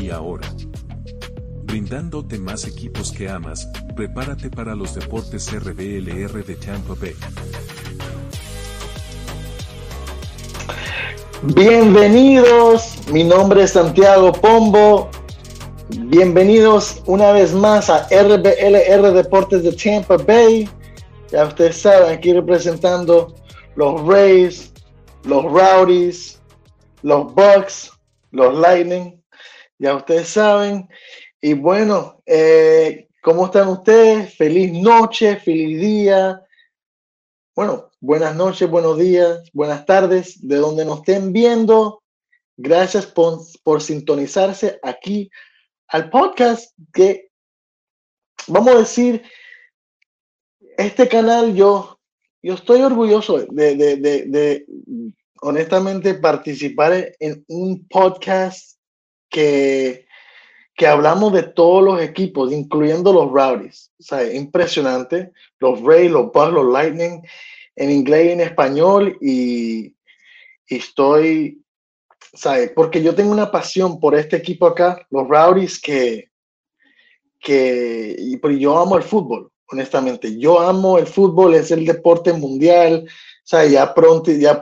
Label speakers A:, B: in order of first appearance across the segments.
A: y ahora. Brindándote más equipos que amas, prepárate para los deportes RBLR de Tampa Bay.
B: Bienvenidos, mi nombre es Santiago Pombo. Bienvenidos una vez más a RBLR Deportes de Tampa Bay. Ya ustedes saben, aquí representando los Rays, los Rowdies, los Bucks, los Lightning. Ya ustedes saben. Y bueno, eh, ¿cómo están ustedes? Feliz noche, feliz día. Bueno, buenas noches, buenos días, buenas tardes, de donde nos estén viendo. Gracias por, sintonizarse aquí al podcast que, vamos a decir, este canal yo, yo estoy orgulloso de, de, de honestamente participar en un podcast que, que hablamos de todos los equipos, incluyendo los Rowdies. O sea, impresionante. Los Rays, los Bucks, los Lightning en inglés y en español y, y estoy, ¿sabes? Porque yo tengo una pasión por este equipo acá, los Rowdies, que, que y, yo amo el fútbol, honestamente. Yo amo el fútbol, es el deporte mundial. Sea, ya pronto, ya,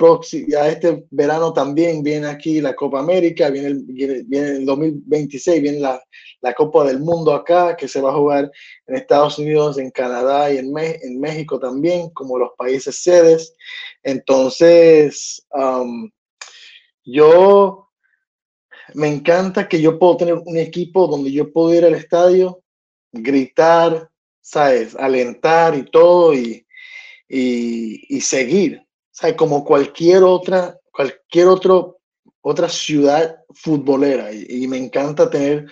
B: ya este verano también viene aquí la Copa América, viene el, viene el 2026, viene la, la Copa del Mundo acá, que se va a jugar en Estados Unidos, en Canadá y en, en México también, como los países sedes. Entonces, um, yo me encanta que yo puedo tener un equipo donde yo puedo ir al estadio, gritar, ¿sabes? Alentar y todo y, y, seguir, ¿sabes? Como cualquier otra, cualquier otro, otra ciudad futbolera. Y, me encanta tener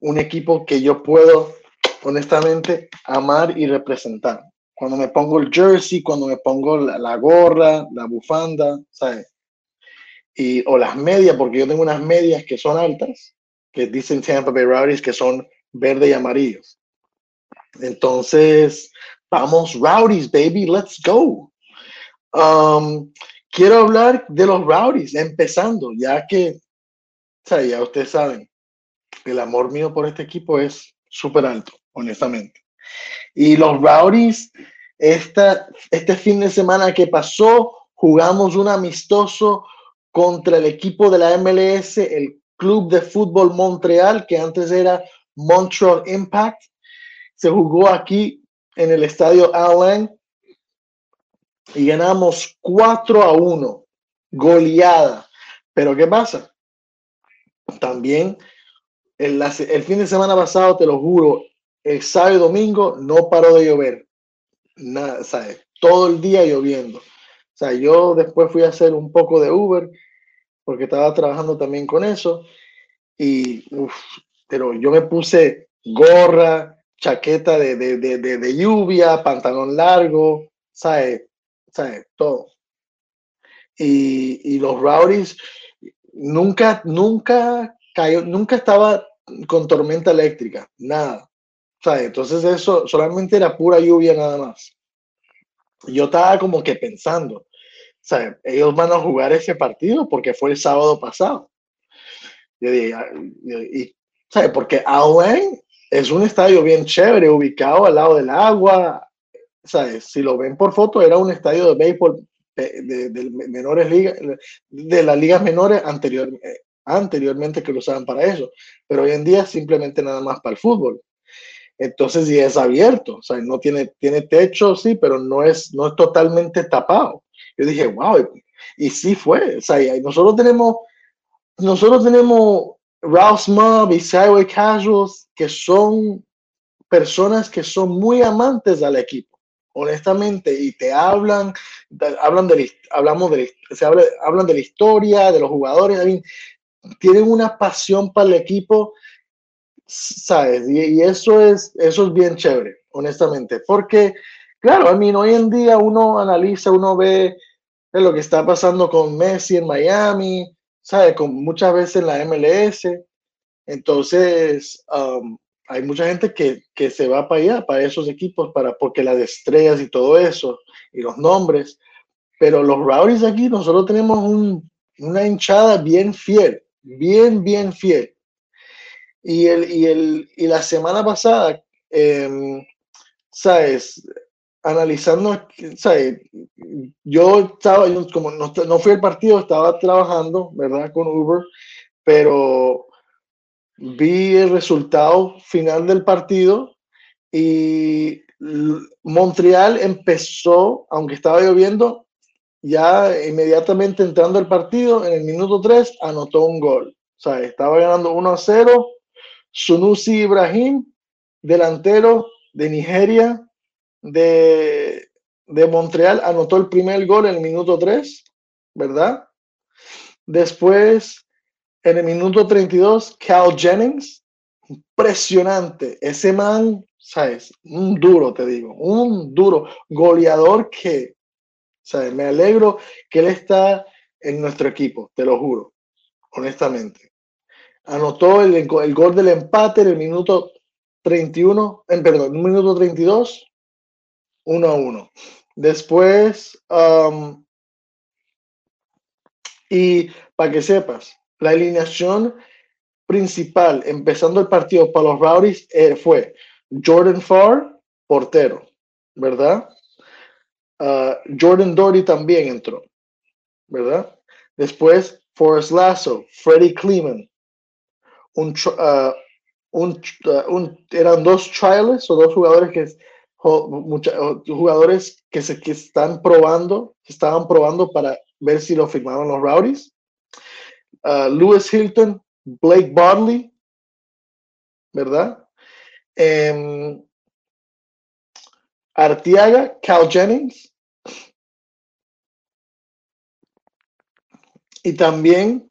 B: un equipo que yo puedo honestamente amar y representar. Cuando me pongo el jersey, cuando me pongo la, la gorra, la bufanda, ¿sabes? Y, o las medias, porque yo tengo unas medias que son altas, que dicen Tampa Bay Rowdies, que son verde y amarillos. Entonces, vamos, Rowdies, baby, let's go. Um, quiero hablar de los Rowdies, empezando, ya que, o sea, ya ustedes saben, el amor mío por este equipo es súper alto, honestamente. Y los Rowdies, esta, este fin de semana que pasó, jugamos un amistoso contra el equipo de la MLS, el Club de Fútbol Montreal, que antes era Montreal Impact. Se jugó aquí en el estadio Alain y ganamos 4 a 1, goleada. Pero ¿qué pasa? También el, fin de semana pasado, te lo juro, el sábado domingo no paró de llover. Nada, ¿sabes? Todo el día lloviendo. O sea, yo después fui a hacer un poco de Uber porque estaba trabajando también con eso. Y, pero yo me puse gorra, chaqueta de, de, de, de, lluvia, pantalón largo, ¿sabes? ¿Sabes? Todo. Y, y los Rowdies nunca, nunca cayó, nunca estaba con tormenta eléctrica, nada. ¿Sabes? Entonces eso solamente era pura lluvia nada más. Yo estaba como que pensando, ¿sabes? Ellos van a jugar ese partido porque fue el sábado pasado. Y, ¿sabes? Porque Allen es un estadio bien chévere, ubicado al lado del agua. ¿Sabes? Si lo ven por foto, era un estadio de béisbol de, de, de menores ligas, de las ligas menores anterior, anteriormente que lo usaban para eso, pero hoy en día simplemente nada más para el fútbol. Entonces, y es abierto, o sea, no tiene, tiene techo, sí, pero no es, no es totalmente tapado. Yo dije, wow, y sí fue, o sea, nosotros tenemos, nosotros tenemos Rouse Mob y Sideway Casuals que son personas que son muy amantes al equipo, honestamente, y te hablan, hablan de, hablamos de, se habla, hablan de la historia, de los jugadores, tienen una pasión para el equipo, ¿sabes? Y, y, eso, es, eso es bien chévere, honestamente, porque, claro, a mí hoy en día uno analiza, uno ve lo que está pasando con Messi en Miami, ¿sabes? Con muchas veces la MLS. Entonces, hay mucha gente que, que, se va para allá, para esos equipos, para, porque las estrellas y todo eso, y los nombres. Pero los Rowdies aquí, nosotros tenemos un, una hinchada bien fiel bien, bien fiel. Y, el, y, el, y la semana pasada, em, ¿sabes? Analizando, ¿sabes? Yo estaba, como no, no fui al partido, estaba trabajando, ¿verdad? Con Uber, pero vi el resultado final del partido y Montreal empezó, aunque estaba lloviendo, ya inmediatamente entrando al partido, en el minuto 3, anotó un gol. O sea, estaba ganando 1 a 0. Sunusi Ibrahim, delantero de Nigeria, de, de Montreal, anotó el primer gol en el minuto 3, ¿verdad? Después, en el minuto 32, Cal Jennings, impresionante. Ese man, ¿sabes? Un duro, te digo, un duro goleador que sea, me alegro que él está en nuestro equipo, te lo juro, honestamente. Anotó el, el gol del empate en el minuto 31, en, perdón, en el minuto 32, 1 a 1. Después, y para que sepas, la alineación principal, empezando el partido para los Rowdies, eh, fue Jordan Farr, portero, ¿verdad? Ah, Jordan Doherty también entró, ¿verdad? Después, Forrest Lasso, Freddie Kleeman, un, uh, un, un, eran dos trials o dos jugadores que jugadores que se que están probando, estaban probando para ver si lo firmaban los Rowdies. Lewis Hilton, Blake Bodley, ¿verdad? Um, Artiaga, Cal Jennings. Y también,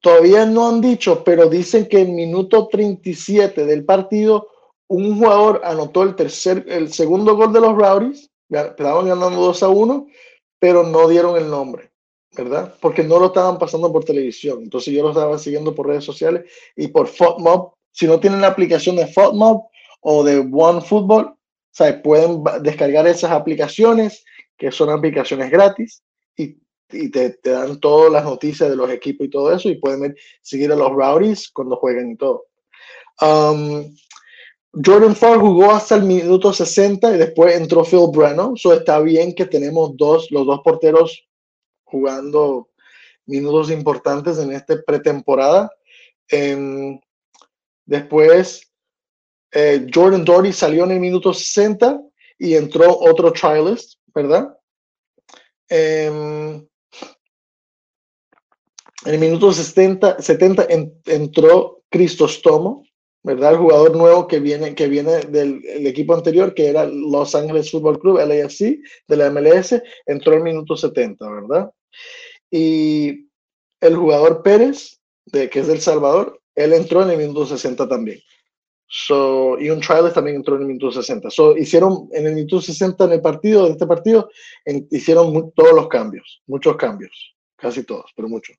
B: todavía no han dicho, pero dicen que en minuto 37 del partido, un jugador anotó el tercer, el segundo gol de los Rowdies, estaban ganando 2 a 1, pero no dieron el nombre, ¿verdad? Porque no lo estaban pasando por televisión. Entonces yo lo estaba siguiendo por redes sociales y por FOTMOB. Si no tienen la aplicación de FOTMOB o de OneFootball, o sea, pueden descargar esas aplicaciones, que son aplicaciones gratis, y, te, dan todas las noticias de los equipos y todo eso, y pueden seguir a los Rowdies cuando jueguen y todo. Um, Jordan Farr jugó hasta el minuto 60 y después entró Phil Brennan. So está bien que tenemos dos, los dos porteros jugando minutos importantes en esta pretemporada. Um, después eh, Jordan Doherty salió en el minuto 60 y entró otro trialist, ¿verdad? Em, en el minuto 70, 70 entró Cristostomo, ¿verdad? El jugador nuevo que viene, que viene del equipo anterior, que era Los Ángeles Football Club, LAFC, de la MLS, entró en el minuto 70, ¿verdad? Y el jugador Pérez, de, que es del Salvador, él entró en el minuto 60 también. So, y un trailer también entró en el minuto 60. So, hicieron en el minuto 60 en el partido, este partido, hicieron todos los cambios, muchos cambios, casi todos, pero muchos.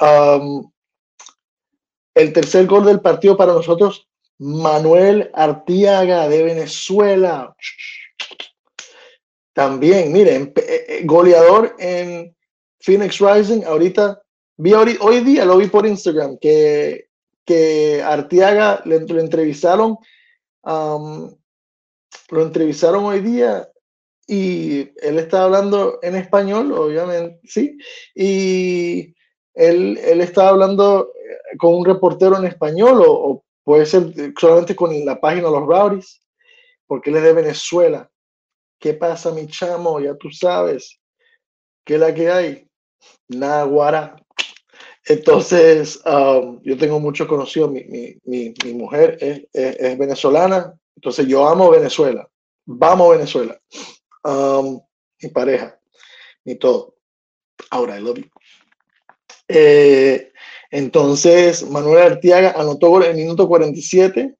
B: Um, el tercer gol del partido para nosotros, Manuel Artiaga de Venezuela. También, miren, eh, eh, goleador en Phoenix Rising. Ahorita, vi hoy día, lo vi por Instagram, que que Artiaga lo entrevistaron, lo entrevistaron hoy día y él está hablando en español, obviamente, sí, y él, él está hablando eh, con un reportero en español o, puede ser solamente con la página Los Rowdies, porque él es de Venezuela. ¿Qué pasa, mi chamo? Ya tú sabes. ¿Qué es la que hay? Naguara. Entonces, um, yo tengo mucho conocido, mi, mi, mi, mi mujer es, es, venezolana, entonces yo amo Venezuela, vamos Venezuela, um, mi pareja, mi todo. Ahora, I love you. Eh, entonces, Manuel Artiaga anotó en el minuto 47,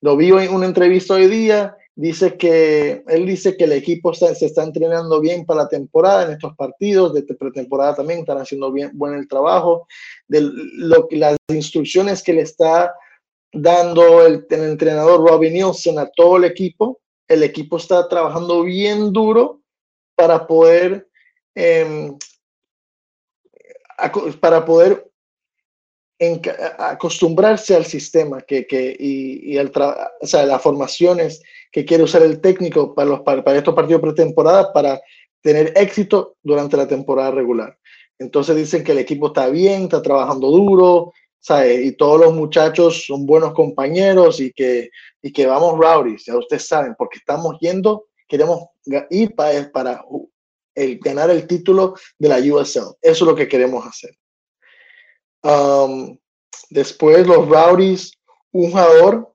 B: lo vi en una entrevista hoy día, dice que él dice que el equipo se está entrenando bien para la temporada en estos partidos de pretemporada también están haciendo bien buen el trabajo. De lo las instrucciones que le está dando el, entrenador Robin Nielsen a todo el equipo el equipo está trabajando bien duro para poder eh, para poder acostumbrarse al sistema que, que y, y al o sea, las formaciones que quiere usar el técnico para, los, para, estos partidos pretemporada para tener éxito durante la temporada regular. Entonces dicen que el equipo está bien, está trabajando duro, ¿sabe? y todos los muchachos son buenos compañeros y que, y que vamos rowdies, ya ustedes saben, porque estamos yendo, queremos ir para, para el, ganar el título de la USL. Eso es lo que queremos hacer. Um, después los Rowdies, un jugador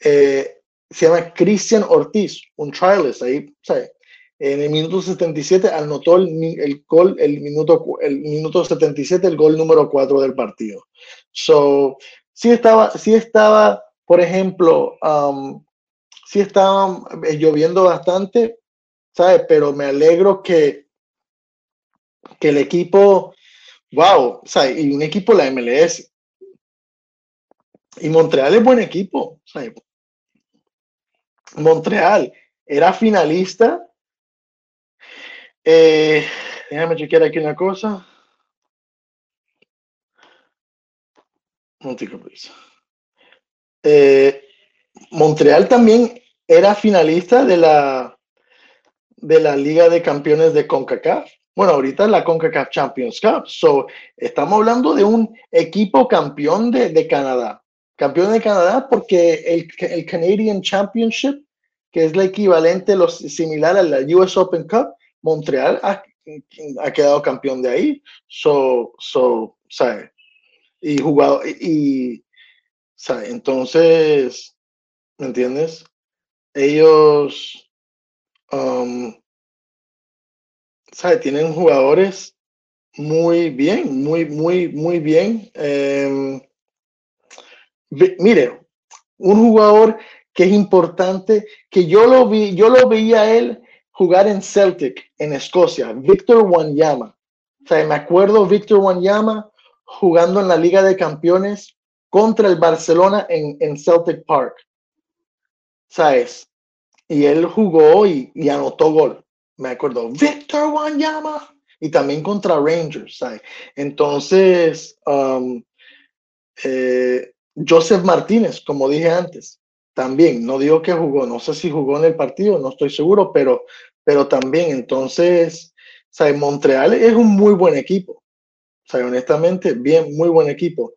B: eh, se llama Cristian Ortiz, un trialist ahí, En el minuto 77 anotó el, el, gol, el minuto, el minuto 77, el gol número 4 del partido. So, sí estaba, sí estaba, por ejemplo, um, sí estaba lloviendo bastante, ¿sabes? Pero me alegro que, que el equipo, wow, ¿sabes? Y un equipo la MLS. Y Montreal es buen equipo. Montreal era finalista. Eh, déjame chequear aquí una cosa. Eh, Montreal también era finalista de la, de la Liga de Campeones de CONCACAF. Bueno, ahorita la CONCACAF Champions Cup. So, estamos hablando de un equipo campeón de, de Canadá. Campeón de Canadá porque el, el Canadian Championship, que es el equivalente, lo similar a la US Open Cup, Montreal ha, ha quedado campeón de ahí. So, so, ¿sabe? Y jugado, y, ¿sabe? Entonces, ¿me entiendes? Ellos, um. Tienen jugadores muy bien, muy, muy, muy bien. Um, mire, un jugador que es importante, que yo lo vi, yo lo veía él jugar en Celtic, en Escocia, Victor Wanyama. O sea, me acuerdo Victor Wanyama jugando en la Liga de Campeones contra el Barcelona en, en Celtic Park. ¿Sabes? Y él jugó y, y anotó gol. Me acuerdo, Victor Wanyama. Y también contra Rangers, ¿sabes? Entonces, um, eh, Joseph Martínez, como dije antes, también, no digo que jugó, no sé si jugó en el partido, no estoy seguro, pero, pero también, entonces, ¿sabes? Montreal es un muy buen equipo, ¿sabes? Honestamente, bien, muy buen equipo.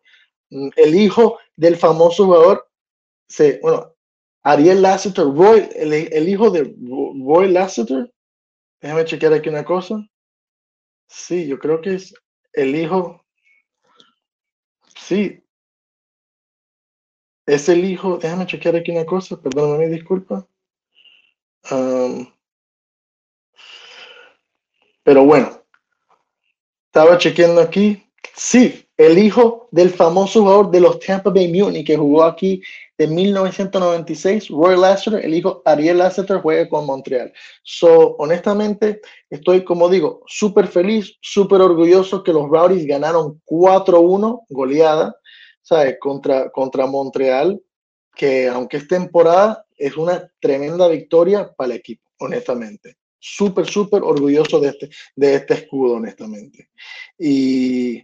B: Mm, el hijo del famoso jugador, se, bueno, Ariel Lasseter, Roy, el, el hijo de Roy Lasseter, déjame chequear aquí una cosa. Sí, yo creo que es el hijo, sí, es el hijo, déjame chequear aquí una cosa, perdóname, disculpa. pero bueno, estaba chequeando aquí. Sí, el hijo del famoso jugador de los Tampa Bay Muni que jugó aquí de 1996, Roy Lasseter, el hijo Ariel Lasseter juega con Montreal. So, honestamente, estoy, como digo, súper feliz, súper orgulloso que los Rowdies ganaron 4-1, goleada ¿sabes? Contra, contra Montreal, que aunque es temporada, es una tremenda victoria para el equipo, honestamente. Súper, súper orgulloso de este, de este escudo, honestamente. Y,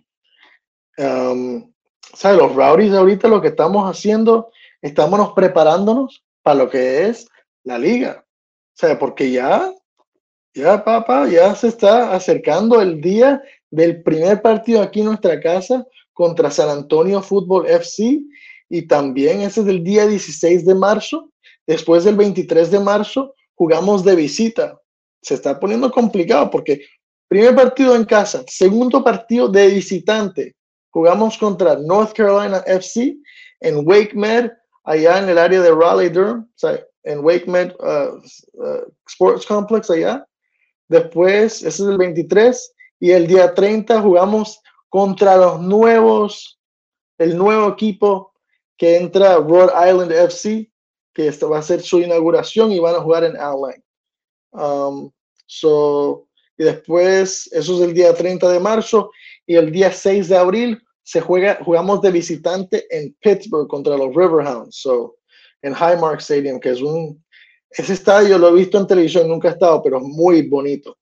B: um, ¿sabes? Los Rowdies ahorita lo que estamos haciendo, estamos preparándonos para lo que es la liga. O sea, porque ya, ya, papá, ya se está acercando el día del primer partido aquí en nuestra casa contra San Antonio Fútbol FC y también ese es el día 16 de marzo. Después del 23 de marzo jugamos de visita. Se está poniendo complicado porque primer partido en casa, segundo partido de visitante. Jugamos contra North Carolina FC en Wake Med, allá en el área de Raleigh Durham, en Wake Med uh, uh, Sports Complex allá. Después, ese es el 23 y el día 30 jugamos contra los nuevos, el nuevo equipo que entra Rhode Island FC, que esto va a ser su inauguración y van a jugar en Outline. Um, so, y después, eso es el día 30 de marzo y el día 6 de abril se juega, jugamos de visitante en Pittsburgh contra los Riverhounds, so, en Highmark Stadium, que es un, ese estadio lo he visto en televisión, nunca he estado, pero es muy bonito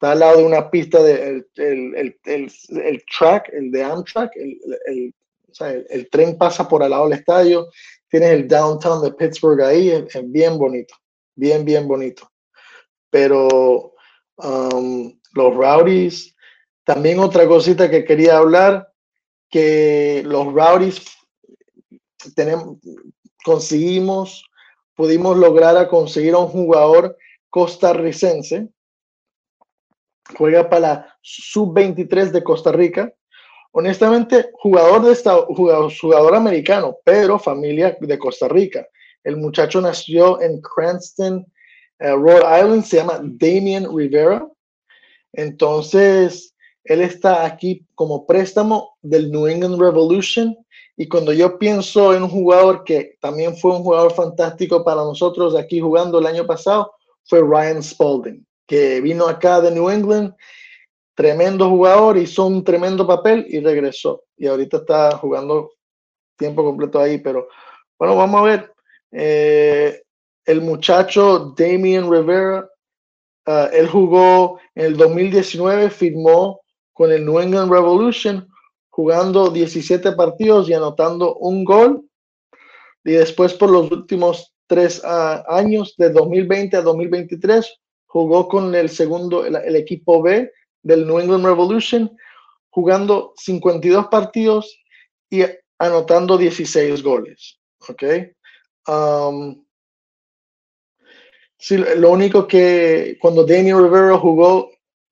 B: está al lado de una pista de el, el, el, el track, el de Amtrak, el, O sea, el, tren pasa por al lado del estadio, tienes el downtown de Pittsburgh ahí, es, bien bonito, bien, bien bonito. Pero um, los Rowdies, también otra cosita que quería hablar, que los Rowdies conseguimos, pudimos lograr a conseguir a un jugador costarricense, juega para la sub-23 de Costa Rica. Honestamente, jugador de esta, jugador, jugador americano, pero familia de Costa Rica. El muchacho nació en Cranston, eh, Rhode Island, se llama Damien Rivera. Entonces, él está aquí como préstamo del New England Revolution. Y cuando yo pienso en un jugador que también fue un jugador fantástico para nosotros aquí jugando el año pasado, fue Ryan Spalding, que vino acá de New England, tremendo jugador, hizo un tremendo papel y regresó. Y ahorita está jugando tiempo completo ahí. Pero bueno, vamos a ver. Eh, el muchacho Damien Rivera, ah, él jugó en el 2019, firmó con el New England Revolution, jugando 17 partidos y anotando un gol. Y después por los últimos tres ah, años, de 2020 a 2023, jugó con el segundo, el, equipo B del New England Revolution, jugando 52 partidos y anotando 16 goles. ¿Ok? Um, sí, lo único que cuando Daniel Rivera jugó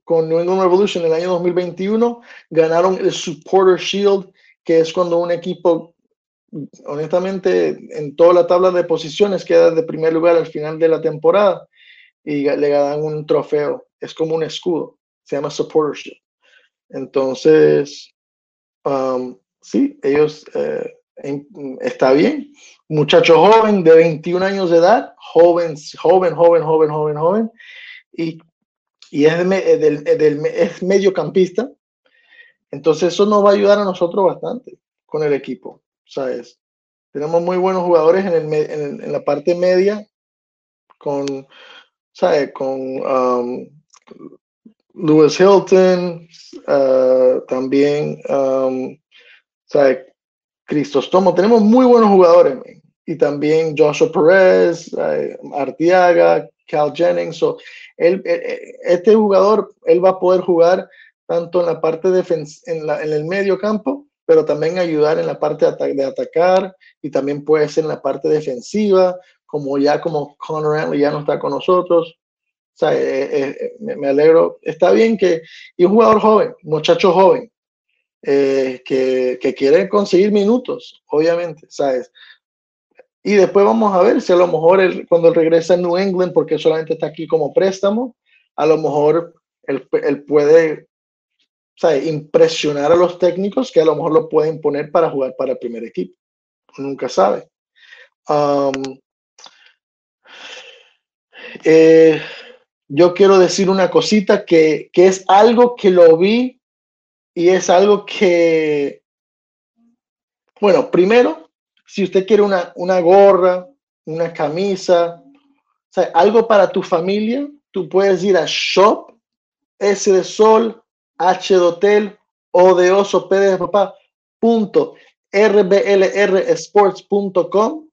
B: con New England Revolution en el año 2021, ganaron el Supporter Shield, que es cuando un equipo, honestamente, en toda la tabla de posiciones queda de primer lugar al final de la temporada y le dan un trofeo. Es como un escudo, se llama Supporter Shield. Entonces, um, sí, ellos eh, está bien. Muchacho joven de 21 años de edad, joven, joven, joven, joven, joven, joven. Y y es, del, es mediocampista, entonces eso nos va a ayudar a nosotros bastante con el equipo, ¿sabes? Tenemos muy buenos jugadores en, el, en, la parte media, con, ¿sabes? Con um, Lewis Hilton, uh, también, um, ¿sabes? Cristostomo, tenemos muy buenos jugadores, y también Joshua Perez, uh, Artiaga, Cal Jennings. Él, eh, eh, este jugador, él va a poder jugar tanto en la parte de en, la, en el medio campo, pero también ayudar en la parte de, atacar y también puede ser en la parte defensiva, como ya como Connor Antley ya no está con nosotros. O sea, eh, me, me, alegro. Está bien que, y un jugador joven, muchacho joven, que, que quiere conseguir minutos, obviamente, ¿sabes? Y después vamos a ver si a lo mejor cuando regresa a New England, porque solamente está aquí como préstamo, a lo mejor él, él puede impresionar a los técnicos que a lo mejor lo pueden poner para jugar para el primer equipo. Nunca sabe. Eh, yo quiero decir una cosita que, que es algo que lo vi y es algo que, bueno, primero, si usted quiere una, una gorra, una camisa, o sea, algo para tu familia, tú puedes ir a shop, S de sol, H de hotel, O de oso, P de papá, punto, rblrsports.com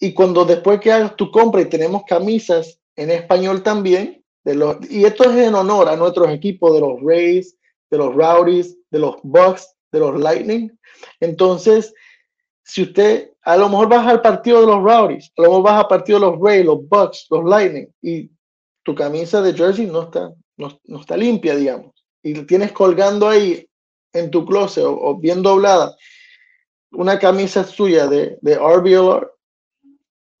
B: y cuando después que hagas tu compra y tenemos camisas en español también, de los, y esto es en honor a nuestros equipos de los Rays, de los Rowdies, de los Bucks, de los Lightning. Entonces, si usted a lo mejor vas al partido de los Rowdies, a lo mejor vas al partido de los Rays, los Bucks, los Lightning, y tu camisa de jersey no está, no, está limpia, digamos, y tienes colgando ahí en tu closet o, bien doblada una camisa suya de, de RBLR,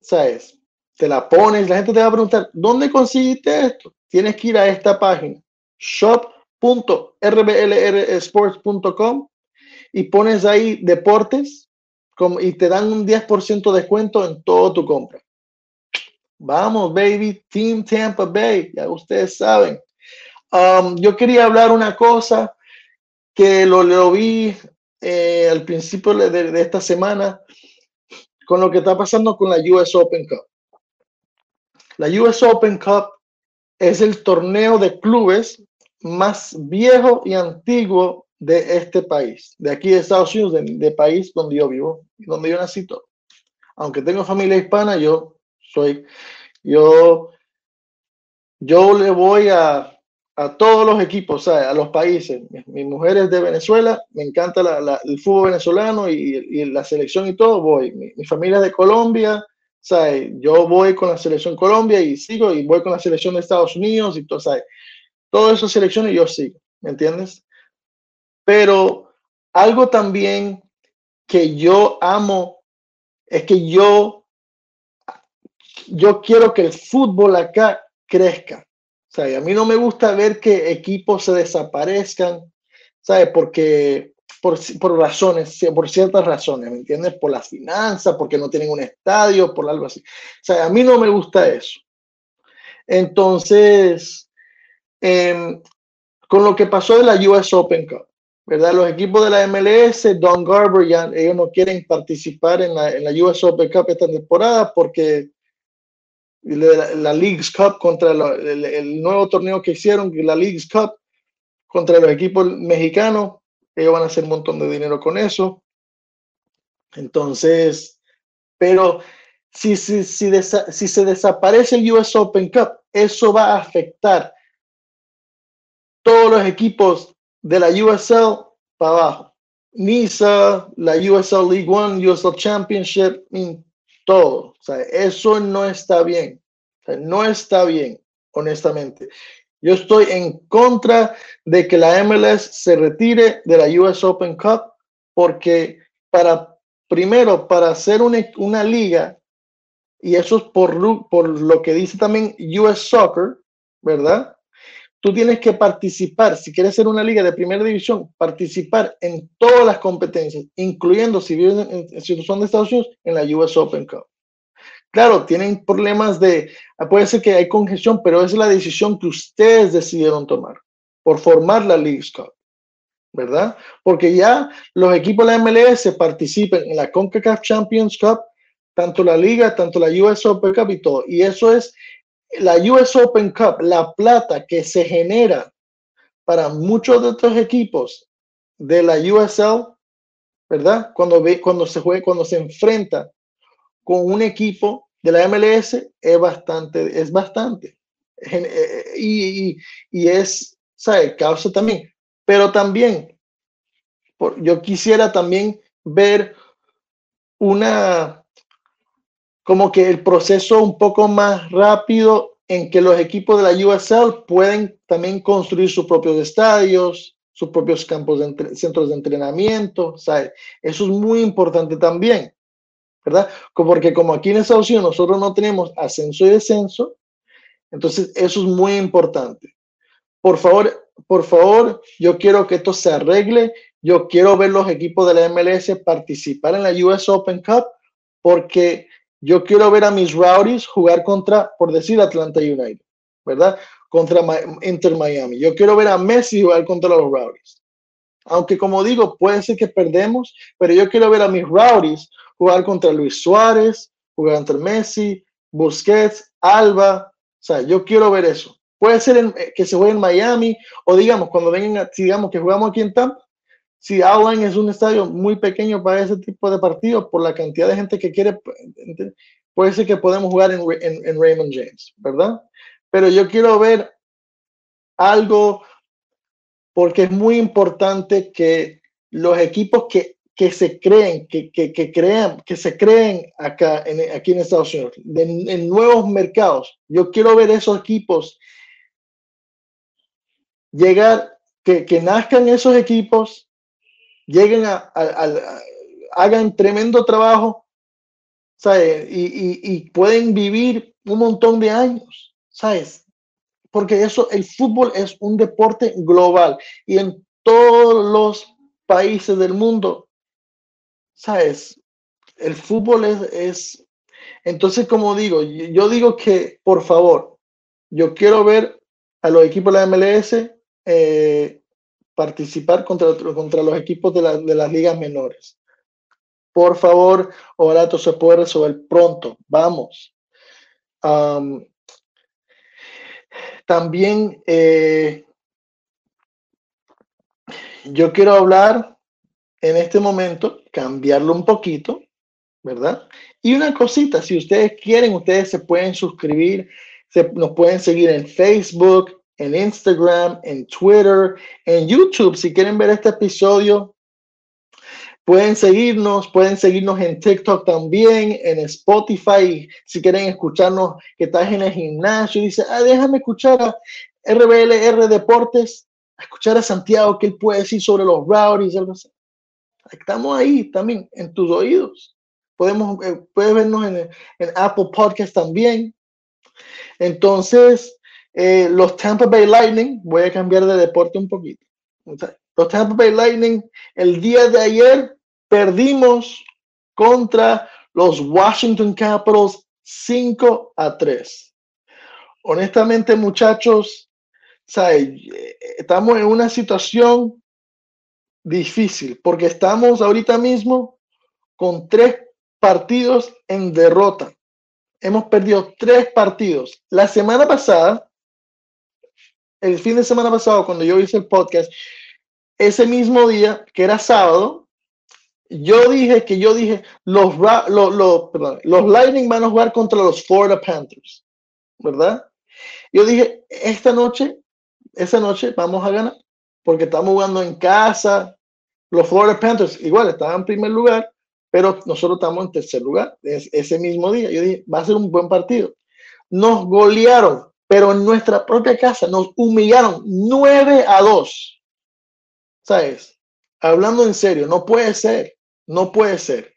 B: ¿sabes? Te la pones, la gente te va a preguntar, ¿dónde conseguiste esto? Tienes que ir a esta página, shop.rblrsports.com y pones ahí deportes y te dan un 10% de descuento en todo tu compra. Vamos, baby, Team Tampa Bay, ya ustedes saben. Um, yo quería hablar una cosa que lo, lo vi eh, al principio de, de, esta semana con lo que está pasando con la US Open Cup. La US Open Cup es el torneo de clubes más viejo y antiguo de este país, de aquí de Estados Unidos, de, país donde yo vivo, donde yo nací todo. Aunque tengo familia hispana, yo soy, yo, yo le voy a, a todos los equipos, a los países. Mi, mujer es de Venezuela, me encanta el fútbol venezolano y, la selección y todo, voy. Mi, familia es de Colombia, ¿sabes? yo voy con la selección Colombia y sigo, y voy con la selección de Estados Unidos y todo, ¿sabes? Todas esas selecciones yo sigo, ¿me entiendes? Pero algo también que yo amo es que yo, yo quiero que el fútbol acá crezca. A mí no me gusta ver que equipos se desaparezcan, ¿sabes? Porque por, por razones, por ciertas razones, ¿me entiendes? Por las finanzas, porque no tienen un estadio, por algo así. O a mí no me gusta eso. Entonces, em, con lo que pasó de la US Open Cup, ¿verdad? Los equipos de la MLS, Don Garber, ya ellos no quieren participar en la, en la US Open Cup esta temporada porque la, la Leagues Cup contra el, nuevo torneo que hicieron, la Leagues Cup contra los equipos mexicanos, ellos van a hacer un montón de dinero con eso. Entonces, pero si, si, si, si se desaparece el US Open Cup, eso va a afectar todos los equipos de la USL para abajo. NISA, la USL League One, USL Championship, todo. O sea, eso no está bien. no está bien, honestamente. Yo estoy en contra de que la MLS se retire de la US Open Cup porque para, primero, para hacer una, una liga, y eso es por lo que dice también US Soccer, ¿verdad? Tú tienes que participar, si quieres ser una liga de primera división, participar en todas las competencias, incluyendo si vives en, situación de Estados Unidos, en la US Open Cup. Claro, tienen problemas de, puede ser que hay congestión, pero es la decisión que ustedes decidieron tomar por formar la League Cup, ¿verdad? Porque ya los equipos de la MLS participan en la CONCACAF Champions Cup, tanto la liga, tanto la US Open Cup y todo. Y eso es la US Open Cup, la plata que se genera para muchos de estos equipos de la USL, ¿verdad? Cuando, se juega, cuando se enfrenta con un equipo de la MLS, es bastante, es bastante. Eh, y, y, es, ¿sabe? Causa también. Pero también, yo quisiera también ver una, como que el proceso un poco más rápido en que los equipos de la USL pueden también construir sus propios estadios, sus propios campos de centros de entrenamiento, ¿sabes? Eso es muy importante también, ¿verdad? Porque como aquí en Estados Unidos nosotros no tenemos ascenso y descenso, entonces eso es muy importante. Por favor, por favor, yo quiero que esto se arregle. Yo quiero ver los equipos de la MLS participar en la US Open Cup porque yo quiero ver a mis Rowdies jugar contra, por decir, Atlanta United, ¿verdad? Contra Inter Miami. Yo quiero ver a Messi jugar contra los Rowdies. Aunque como digo, puede ser que perdemos, pero yo quiero ver a mis Rowdies jugar contra Luis Suárez, jugar contra Messi, Busquets, Alba. O sea, yo quiero ver eso. Puede ser que se juegue en Miami o digamos, cuando vengan, digamos que jugamos aquí en Tampa, si Outline es un estadio muy pequeño para ese tipo de partidos, por la cantidad de gente que quiere, puede ser que podemos jugar en, en, Raymond James, ¿verdad? Pero yo quiero ver algo porque es muy importante que los equipos que, que se creen, que, que, que, crean, que se creen acá en, aquí en Estados Unidos, en nuevos mercados. Yo quiero ver esos equipos llegar, que, que nazcan esos equipos lleguen a, hagan tremendo trabajo, ¿sabes? Y, pueden vivir un montón de años, ¿sabes? Porque eso, el fútbol es un deporte global y en todos los países del mundo, ¿sabes? El fútbol es, es entonces, como digo, yo digo que, por favor, yo quiero ver a los equipos de la MLS eh, participar contra, contra los equipos de, de las ligas menores. Por favor, esto se pueda resolver pronto. Vamos. también eh, yo quiero hablar en este momento, cambiarlo un poquito, ¿verdad? Y una cosita, si ustedes quieren, ustedes se pueden suscribir, se, nos pueden seguir en Facebook, en Instagram, en Twitter, en YouTube. Si quieren ver este episodio, pueden seguirnos, pueden seguirnos en TikTok también, en Spotify. Si quieren escucharnos, que estás en el gimnasio y dice, ah, déjame escuchar a RBLR Deportes, escuchar a Santiago, que él puede decir sobre los rowdies, algo así. Estamos ahí también, en tus oídos. Podemos, eh, puedes vernos en, en Apple Podcast también. Entonces, eh, los Tampa Bay Lightning, voy a cambiar de deporte un poquito. Los Tampa Bay Lightning, el día de ayer perdimos contra los Washington Capitals 5 a 3. Honestamente, muchachos, estamos en una situación difícil porque estamos ahorita mismo con tres partidos en derrota. Hemos perdido tres partidos. La semana pasada el fin de semana pasado, cuando yo hice el podcast, ese mismo día, que era sábado, yo dije que yo dije, los, los, los Lightning van a jugar contra los Florida Panthers, ¿verdad? Yo dije, esta noche, esa noche vamos a ganar, porque estamos jugando en casa. Los Florida Panthers igual estaban en primer lugar, pero nosotros estamos en tercer lugar ese mismo día. Yo dije, va a ser un buen partido. Nos golearon pero en nuestra propia casa nos humillaron 9 a 2. ¿Sabes? Hablando en serio, no puede ser, no puede ser.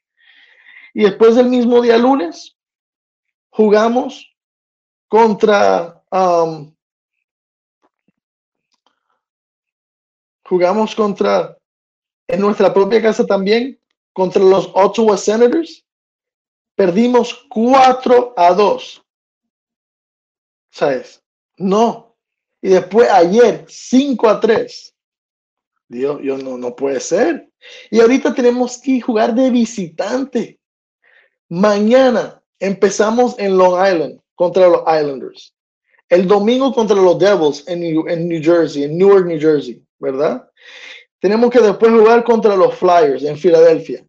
B: Y después del mismo día lunes, jugamos contra, um, jugamos contra, en nuestra propia casa también, contra los Ottawa Senators. Perdimos 4 a 2. ¿Sabes? No. Y después ayer, 5 a 3. Dios, yo no, no puede ser. Y ahorita tenemos que jugar de visitante. Mañana empezamos en Long Island contra los Islanders. El domingo contra los Devils en New, en New Jersey, en Newark, New Jersey, ¿verdad? Tenemos que después jugar contra los Flyers en Filadelfia.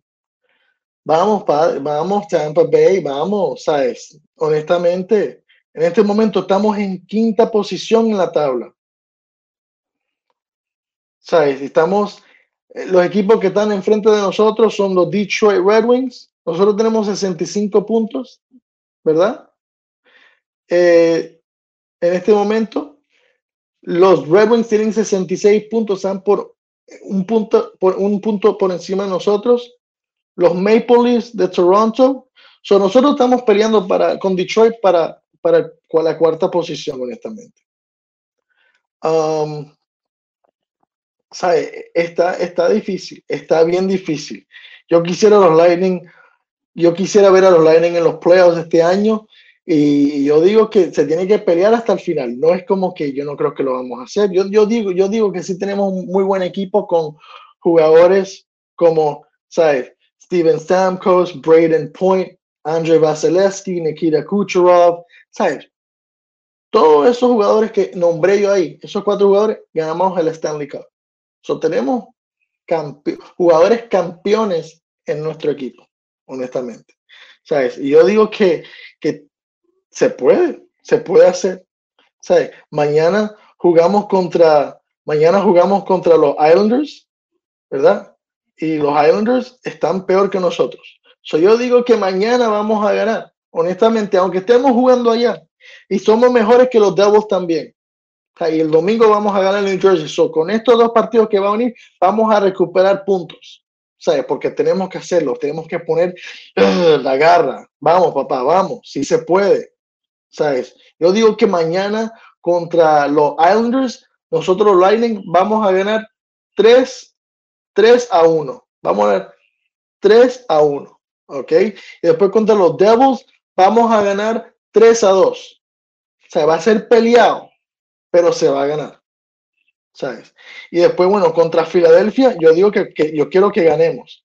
B: Vamos, padre, vamos, Tampa Bay, vamos, ¿sabes? Honestamente, en este momento estamos en quinta posición en la tabla. ¿Sabes? Estamos, eh, los equipos que están enfrente de nosotros son los Detroit Red Wings. Nosotros tenemos 65 puntos, ¿verdad? Eh, en este momento, los Red Wings tienen 66 puntos, están por un punto por, un punto por encima de nosotros. Los Maple Leafs de Toronto. So, nosotros estamos peleando para, con Detroit para para la cuarta posición, honestamente. Um. Está, está difícil, está bien difícil. Yo quisiera los Lightning, yo quisiera ver a los Lightning en los playoffs este año y yo digo que se tiene que pelear hasta el final. No es como que yo no creo que lo vamos a hacer. Yo, yo digo, yo digo que sí tenemos un muy buen equipo con jugadores como, ¿sabes? Steven Stamkos, Braden Point, Andrei Vasilevsky, Nikita Kucherov, ¿sabes? Todos esos jugadores que nombré yo ahí, esos cuatro jugadores, ganamos el Stanley Cup. So, tenemos jugadores campeones en nuestro equipo, honestamente. ¿Sabes? Y yo digo que, que se puede, se puede hacer. ¿Sabes? Mañana jugamos contra, mañana jugamos contra los Islanders, ¿verdad? Y los Islanders están peor que nosotros. So, yo digo que mañana vamos a ganar honestamente, aunque estemos jugando allá y somos mejores que los Devils también. y el domingo vamos a ganar New Jersey. So, con estos dos partidos que van a venir, vamos a recuperar puntos. ¿Sabes? Porque tenemos que hacerlo, tenemos que poner la garra. Vamos, papá, vamos, si se puede. ¿Sabes? Yo digo que mañana contra los Islanders, nosotros Lightning vamos a ganar 3, 3 a 1. Vamos a ganar 3 a 1. ¿Ok? Y después contra los Devils vamos a ganar 3 a 2. O sea, va a ser peleado, pero se va a ganar. ¿Sabes? Y después, bueno, contra Filadelfia, yo digo que, yo quiero que ganemos.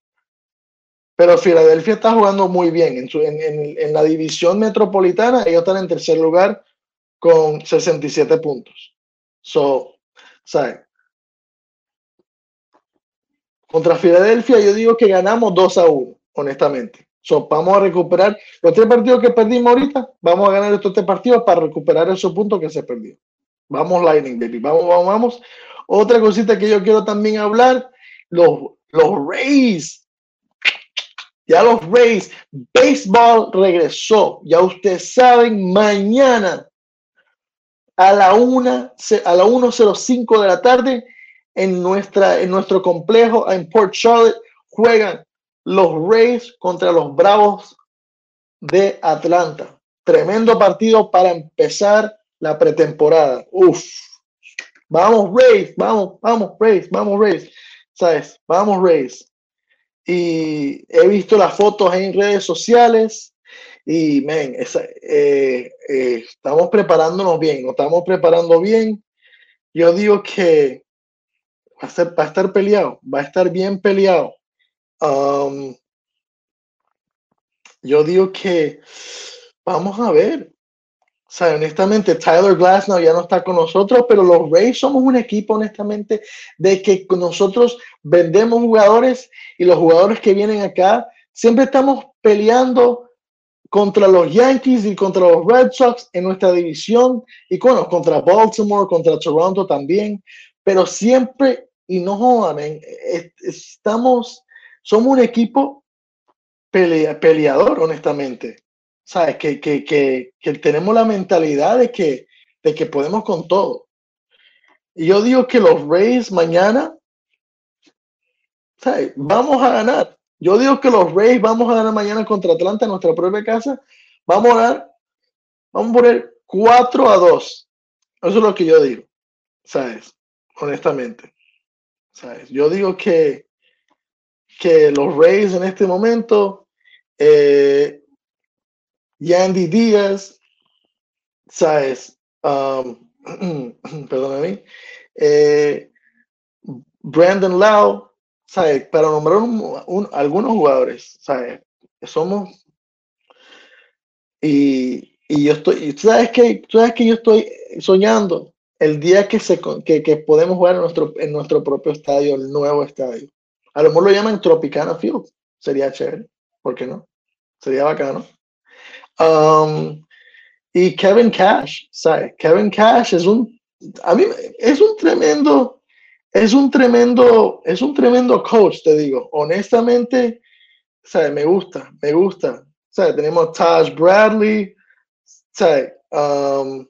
B: Pero Filadelfia está jugando muy bien. En, su, en, la división metropolitana, ellos están en tercer lugar con 67 puntos. So, ¿sabes? Contra Filadelfia, yo digo que ganamos 2 a 1, honestamente. So, vamos a recuperar los tres partidos que perdimos ahorita. Vamos a ganar estos tres partidos para recuperar esos puntos que se perdió. Vamos, Lightning, baby. Vamos, vamos, vamos. Otra cosita que yo quiero también hablar: los, los Rays. Ya los Rays. Baseball regresó. Ya ustedes saben, mañana a la 1 a la 1.05 de la tarde en, nuestra, en nuestro complejo en Port Charlotte juegan los Rays contra los Bravos de Atlanta. Tremendo partido para empezar la pretemporada. Uf. Vamos Rays, vamos, vamos Rays, vamos Rays. ¿Sabes? Vamos Rays. Y he visto las fotos en redes sociales y, men, eh, eh, estamos preparándonos bien, nos estamos preparando bien. Yo digo que va a, ser, va a estar peleado, va a estar bien peleado. Yo digo que vamos a ver. O sea, honestamente, Tyler Glasnow ya no está con nosotros, pero los Rays somos un equipo, honestamente, de que nosotros vendemos jugadores y los jugadores que vienen acá siempre estamos peleando contra los Yankees y contra los Red Sox en nuestra división y bueno, contra Baltimore, contra Toronto también, pero siempre, y no jodan, estamos somos un equipo peleador, honestamente. ¿Sabes? Que, que, que, tenemos la mentalidad de que, de que podemos con todo. Y yo digo que los Rays mañana, ¿sabes? Vamos a ganar. Yo digo que los Rays vamos a ganar mañana contra Atlanta en nuestra propia casa. Vamos a ganar, vamos a poner 4 a 2. Eso es lo que yo digo, ¿sabes? Honestamente. ¿Sabes? Yo digo que, que los Rays en este momento, eh, Yandy Díaz, ¿sabes? Um, perdóname, eh, Brandon Lau, ¿sabes? Para nombrar algunos jugadores, ¿sabes? Somos. Y, y yo estoy, ¿sabes que ¿Sabes que yo estoy soñando? El día que, se, que, que podemos jugar en nuestro, en nuestro propio estadio, el nuevo estadio. A lo mejor lo llaman Tropicana Field. Sería chévere. ¿Por qué no? Sería bacano. Um, y Kevin Cash, ¿sabes? Kevin Cash es un, a mí es un tremendo, es un tremendo, es un tremendo coach, te digo. Honestamente, ¿sabes? Me gusta, me gusta. ¿Sabes? Tenemos Taj Bradley, ¿sabes? Um,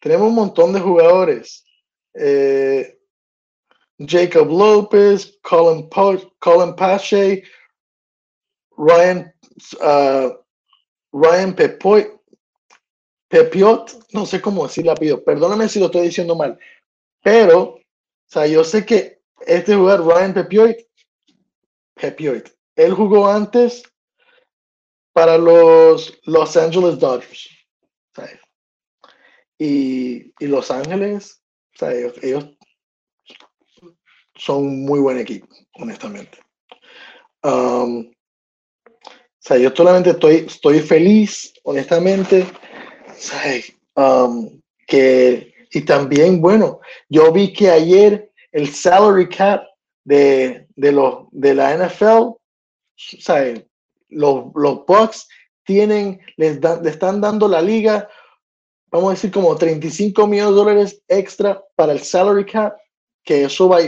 B: tenemos un montón de jugadores. Eh, Jacob Lopez, Colin, po Colin Pache, Ryan, uh, Ryan Pepoy, Pepiot, no sé cómo decir la pido, perdóname si lo estoy diciendo mal, pero, o sea, yo sé que este jugador, Ryan Pepiot, Pepiot, él jugó antes para los Los Angeles Dodgers. ¿sabes? Y, y Los Ángeles, ellos son un muy buen equipo, honestamente. Um, o sea, yo solamente estoy, estoy feliz, honestamente. Um, que, y también, bueno, yo vi que ayer el salary cap de, de, los, de la NFL, ¿sabes? Los, los Bucks tienen, les, dan, le están dando la liga, vamos a decir, como 35 millones de dólares extra para el salary cap que eso va,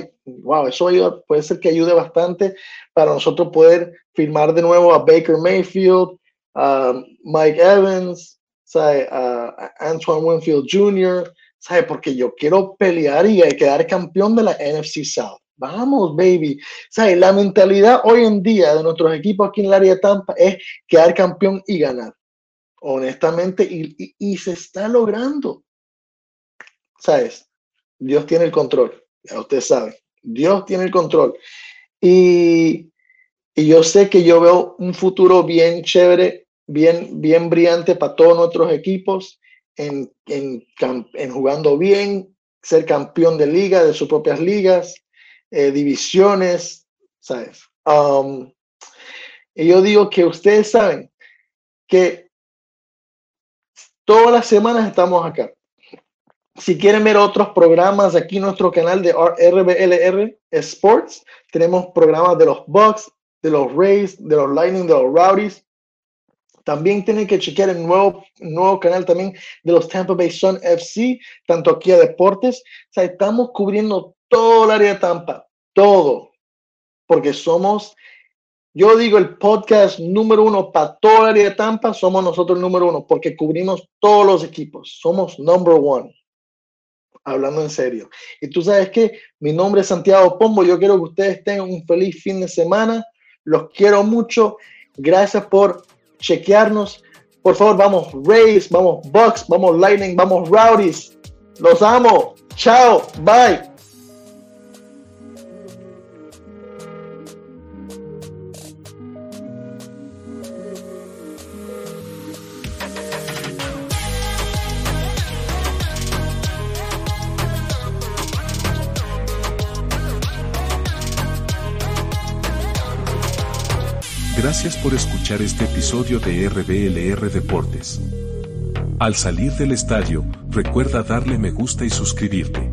B: wow, eso puede ser que ayude bastante para nosotros poder firmar de nuevo a Baker Mayfield, a Mike Evans, a Antoine Winfield Jr., ¿sabe? porque yo quiero pelear y quedar campeón de la NFC South. Vamos, baby. ¿Sabe? La mentalidad hoy en día de nuestros equipos aquí en el área de Tampa es quedar campeón y ganar. Honestamente, y, y se está logrando. ¿Sabes? Dios tiene el control. Ya ustedes saben, Dios tiene el control. Y, y yo sé que yo veo un futuro bien chévere, bien, bien brillante para todos nuestros equipos en, en, en jugando bien, ser campeón de liga, de sus propias ligas, eh, divisiones, ¿sabes? Um, y yo digo que ustedes saben que todas las semanas estamos acá. Si quieren ver otros programas aquí en nuestro canal de RBLR Sports, tenemos programas de los Bucks, de los Rays, de los Lightning, de los Rowdies. También tienen que chequear el nuevo, nuevo canal también de los Tampa Bay Sun FC, tanto aquí a Deportes. O sea, estamos cubriendo todo el área de Tampa, todo, porque somos, yo digo, el podcast número uno para todo el área de Tampa, somos nosotros el número uno, porque cubrimos todos los equipos, somos number one hablando en serio. Y tú sabes que mi nombre es Santiago Pombo, yo quiero que ustedes tengan un feliz fin de semana, los quiero mucho, gracias por chequearnos, por favor vamos Rays, vamos Bucks, vamos Lightning, vamos Rowdies, los amo, chao, bye.
A: Por escuchar este episodio de RBLR Deportes. Al salir del estadio, recuerda darle me gusta y suscribirte.